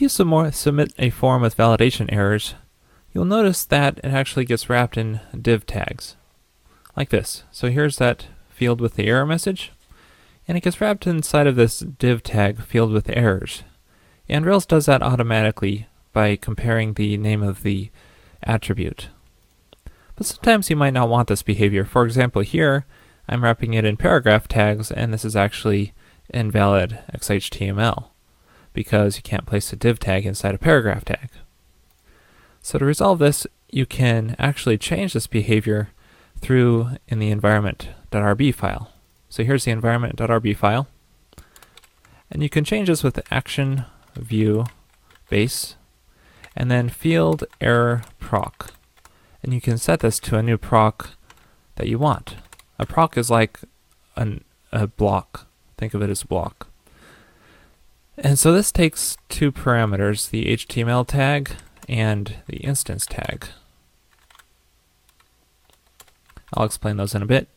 If you submit a form with validation errors, you'll notice that it actually gets wrapped in div tags, like this. So here's that field with the error message, and it gets wrapped inside of this div tag field with errors. And Rails does that automatically by comparing the name of the attribute. But sometimes you might not want this behavior. For example, here, I'm wrapping it in paragraph tags, and this is actually invalid XHTML because you can't place a div tag inside a paragraph tag. So to resolve this, you can actually change this behavior through in the environment.rb file. So here's the environment.rb file. And you can change this with action view base and then field error proc. And you can set this to a new proc that you want. A proc is like an, a block. Think of it as a block. And so this takes two parameters, the HTML tag and the instance tag. I'll explain those in a bit.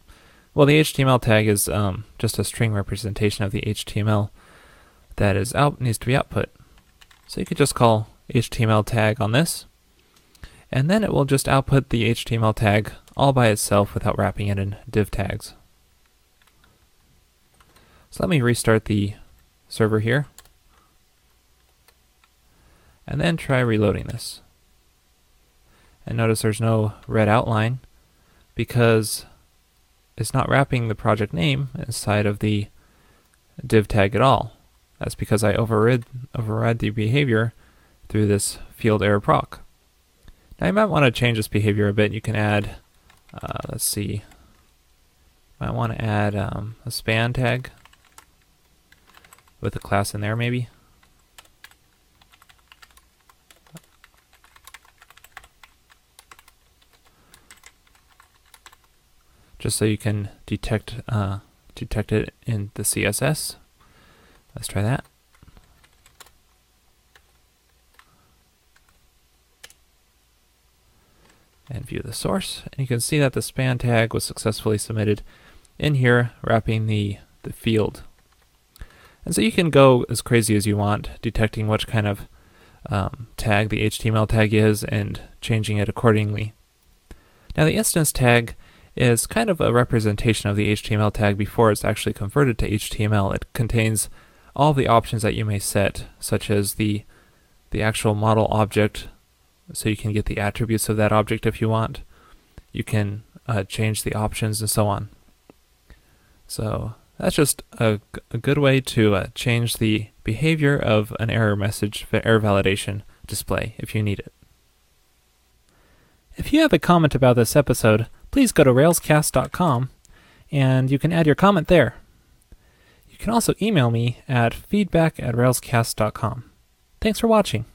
Well, the HTML tag is um, just a string representation of the HTML that is out needs to be output. So you could just call HTML tag on this, and then it will just output the HTML tag all by itself without wrapping it in div tags. So let me restart the server here, and then try reloading this. And notice there's no red outline because it's not wrapping the project name inside of the div tag at all. That's because I overrid, override the behavior through this field error proc. Now you might want to change this behavior a bit. You can add, uh, let's see, might want to add um, a span tag with a class in there maybe. Just so you can detect uh, detect it in the CSS. Let's try that. And view the source. And you can see that the span tag was successfully submitted in here, wrapping the, the field. And so you can go as crazy as you want, detecting which kind of um, tag the HTML tag is and changing it accordingly. Now the instance tag is kind of a representation of the HTML tag before it's actually converted to HTML. It contains all the options that you may set, such as the, the actual model object, so you can get the attributes of that object if you want. You can uh, change the options and so on. So that's just a, a good way to uh, change the behavior of an error message, error validation display if you need it. If you have a comment about this episode, please go to railscasts.com and you can add your comment there. You can also email me at feedback at railscasts.com. Thanks for watching.